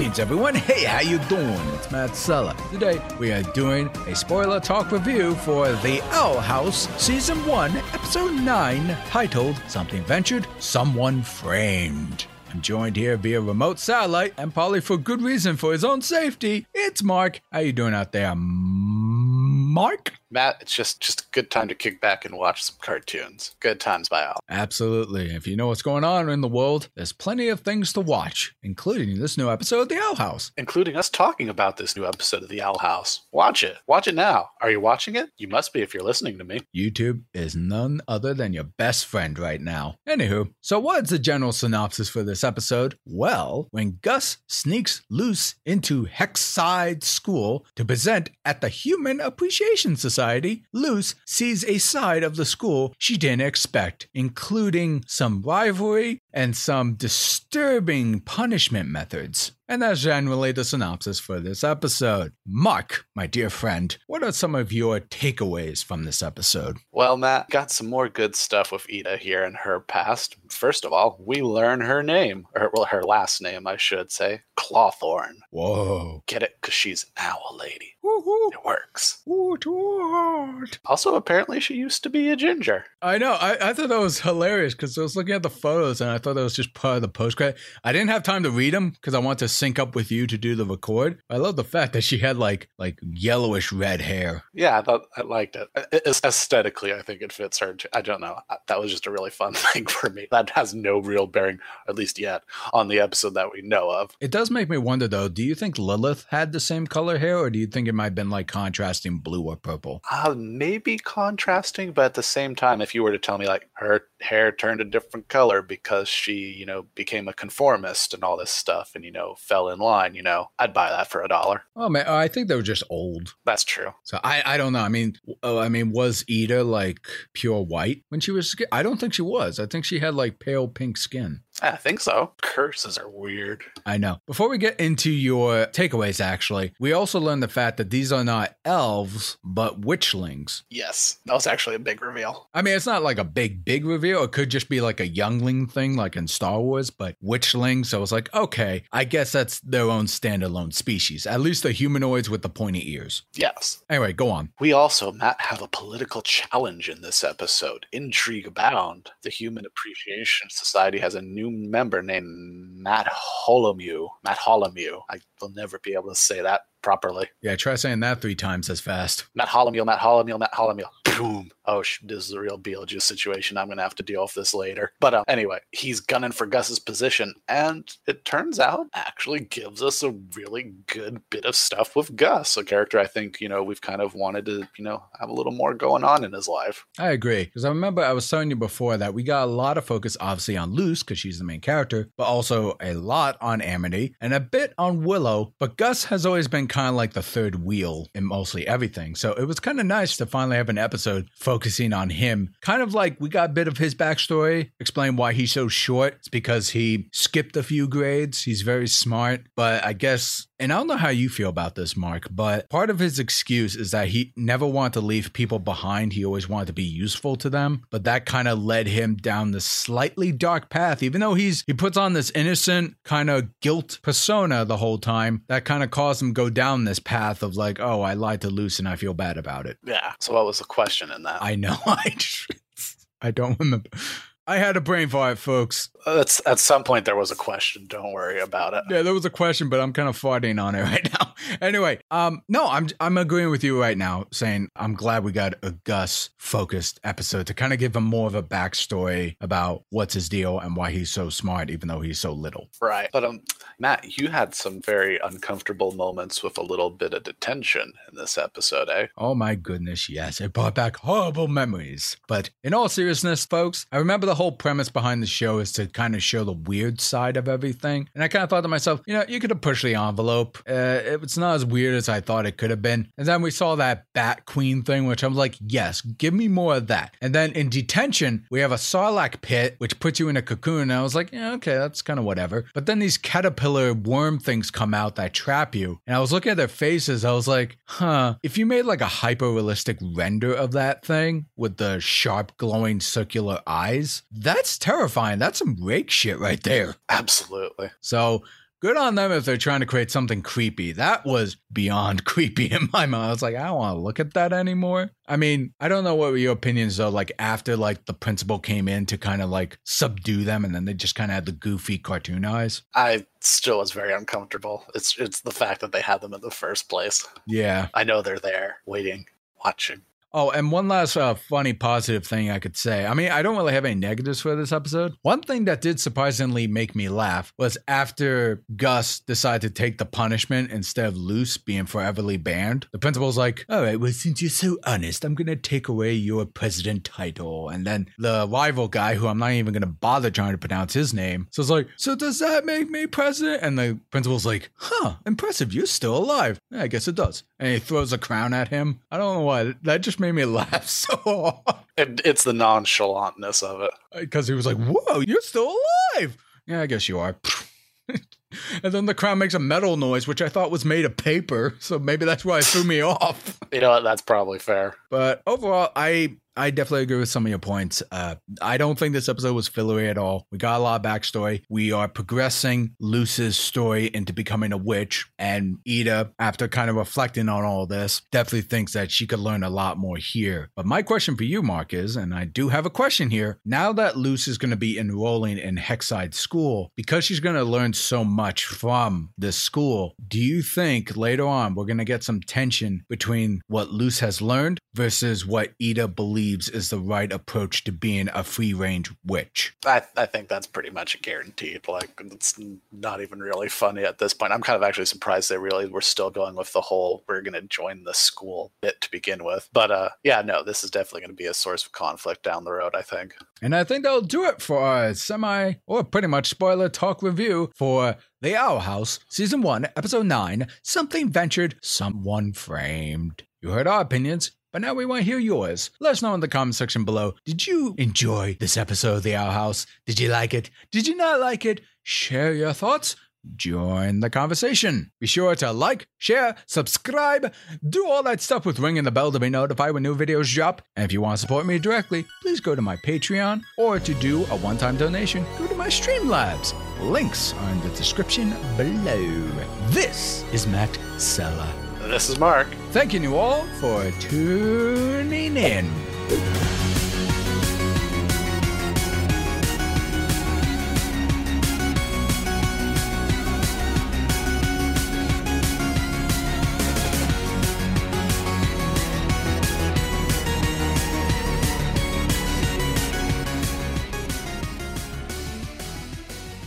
Greetings, everyone. Hey, how you doing? It's Matt Sella. Today, we are doing a spoiler talk review for The Owl House, Season 1, Episode 9, titled Something Ventured, Someone Framed. I'm joined here via remote satellite, and probably for good reason for his own safety. It's Marc. How you doing out there, Marc? Matt, it's just just a good time to kick back and watch some cartoons. Good times by all. Absolutely. If you know what's going on in the world, there's plenty of things to watch, including this new episode of The Owl House. Including us talking about this new episode of The Owl House. Watch it. Watch it now. Are you watching it? You must be if you're listening to me. YouTube is none other than your best friend right now. Anywho, so what's the general synopsis for this episode? Well, when Gus sneaks Luz into Hexside School to present at the Human Appreciation Society, Luz sees a side of the school she didn't expect, including some rivalry and some disturbing punishment methods. And that's generally the synopsis for this episode. Marc, my dear friend, what are some of your takeaways from this episode? Well, Matt, got some more good stuff with Eda here in her past. First of all, we learn her name, or well, her last name, I should say, Clawthorne. Whoa. Get it? Because she's an owl lady. Woohoo. It works. Ooh. Also, apparently, she used to be a ginger. I know. I, I thought that was hilarious because I was looking at the photos and I thought that was just part of the post credit. I didn't have time to read them because I wanted to sync up with you to do the record. I love the fact that she had like like yellowish red hair. Yeah, I thought I liked it. It's aesthetically, I think it fits her. too. I don't know. That was just a really fun thing for me. That has no real bearing, at least yet, on the episode that we know of. It does make me wonder though. Do you think Lilith had the same color hair, or do you think it might have been like contrasting blue or purple? Uh, maybe contrasting, but at the same time, if you were to tell me like her hair turned a different color because she, you know, became a conformist and all this stuff and, you know, fell in line, you know, I'd buy that for a dollar. Oh man, I think they were just old. That's true. So I, I don't know. I mean, oh, I mean, was Eda like pure white when she was? I don't think she was. I think she had like pale pink skin. I think so. Curses are weird. I know. Before we get into your takeaways, actually, we also learned the fact that these are not elves, but witchlings. Yes, that was actually a big reveal. I mean, it's not like a big, big reveal. It could just be like a youngling thing, like in Star Wars, but witchlings. So it's like, okay, I guess that's their own standalone species. At least the humanoids with the pointy ears. Yes. Anyway, go on. We also, Matt, have a political challenge in this episode. Intrigue abound. The Human Appreciation Society has a new member named Mattholomule. Matt Holomew. I will never be able to say that properly. Yeah, try saying that three times as fast. Mattholomule, Matt Holomew, Mattholomule. Boom. Oh, this is a real Beetlejuice situation. I'm going to have to deal with this later. But um, anyway, he's gunning for Gus's position. And it turns out actually gives us a really good bit of stuff with Gus, a character I think, you know, we've kind of wanted to, you know, have a little more going on in his life. I agree. Because I remember I was telling you before that we got a lot of focus, obviously, on Luz, because she's the main character, but also a lot on Amity and a bit on Willow. But Gus has always been kind of like the third wheel in mostly everything. So it was kind of nice to finally have an episode focusing on him. Kind of like we got a bit of his backstory, explain why he's so short. It's because he skipped a few grades. He's very smart, but I guess and I don't know how you feel about this, Marc, but part of his excuse is that he never wanted to leave people behind. He always wanted to be useful to them. But that kind of led him down this slightly dark path, even though he's he puts on this innocent kind of guilt persona the whole time. That kind of caused him go down this path of like, oh, I lied to Luz and I feel bad about it. Yeah. So what was the question in that? I know. I I don't remember. I had a brain fart, folks. That's, at some point there was a question. Don't worry about it. Yeah, there was a question, but I'm kind of farting on it right now. Anyway, um, no, I'm I'm agreeing with you right now, saying I'm glad we got a Gus focused episode to kind of give him more of a backstory about what's his deal and why he's so smart, even though he's so little. Right. But um Matt, you had some very uncomfortable moments with a little bit of detention in this episode, eh? Oh my goodness, yes, it brought back horrible memories. But in all seriousness, folks, I remember the whole premise behind the show is to kind of show the weird side of everything. And I kind of thought to myself, you know, you could have pushed the envelope. Uh, it's not as weird as I thought it could have been. And then we saw that Bat Queen thing, which I'm like, yes, give me more of that. And then in detention, we have a Sarlacc pit, which puts you in a cocoon. And I was like, yeah, okay, that's kind of whatever. But then these caterpillar worm things come out that trap you. And I was looking at their faces. I was like, huh, if you made like a hyper realistic render of that thing with the sharp, glowing circular eyes, that's terrifying. That's some rake shit right there. Absolutely. So good on them if they're trying to create something creepy. That was beyond creepy in my mind. I was like, I don't want to look at that anymore. I mean, I don't know what were your opinions though, like after like the principal came in to kind of like subdue them and then they just kind of had the goofy cartoon eyes. I still was very uncomfortable. It's it's the fact that they had them in the first place. Yeah. I know they're there, waiting, watching. Oh, and one last uh, funny positive thing I could say. I mean, I don't really have any negatives for this episode. One thing that did surprisingly make me laugh was after Gus decided to take the punishment instead of Luz being foreverly banned. The principal's like, all right, well, since you're so honest, I'm going to take away your president title. And then the rival guy, who I'm not even going to bother trying to pronounce his name, so it's like, so does that make me president? And the principal's like, huh, impressive. You're still alive. Yeah, I guess it does. And he throws a crown at him. I don't know why. That just made me laugh so hard. It, it's the nonchalantness of it. Because he was like, whoa, you're still alive. Yeah, I guess you are. and then the crown makes a metal noise, which I thought was made of paper. So maybe that's why it threw me off. You know what? That's probably fair. But overall, I I definitely agree with some of your points. Uh, I don't think this episode was fillery at all. We got a lot of backstory. We are progressing Luz's story into becoming a witch. And Eda, after kind of reflecting on all this, definitely thinks that she could learn a lot more here. But my question for you, Marc, is, and I do have a question here. Now that Luz is going to be enrolling in Hexside School, because she's going to learn so much from this school, do you think later on we're going to get some tension between what Luz has learned versus what Eda believes? is the right approach to being a free range witch. I, I think that's pretty much guaranteed. Like, it's not even really funny at this point. I'm kind of actually surprised they really were still going with the whole we're going to join the school bit to begin with. But uh, yeah, no, this is definitely going to be a source of conflict down the road, I think. And I think that'll do it for our semi or pretty much spoiler talk review for The Owl House, Season 1, Episode 9 Something Ventured, Someone Framed. You heard our opinions. But now we want to hear yours. Let us know in the comment section below. Did you enjoy this episode of The Owl House? Did you like it? Did you not like it? Share your thoughts. Join the conversation. Be sure to like, share, subscribe, do all that stuff with ringing the bell to be notified when new videos drop. And if you want to support me directly, please go to my Patreon or to do a one time donation, go to my Streamlabs. Links are in the description below. This is Matt Sella. This is Marc. Thanking you all for tuning in.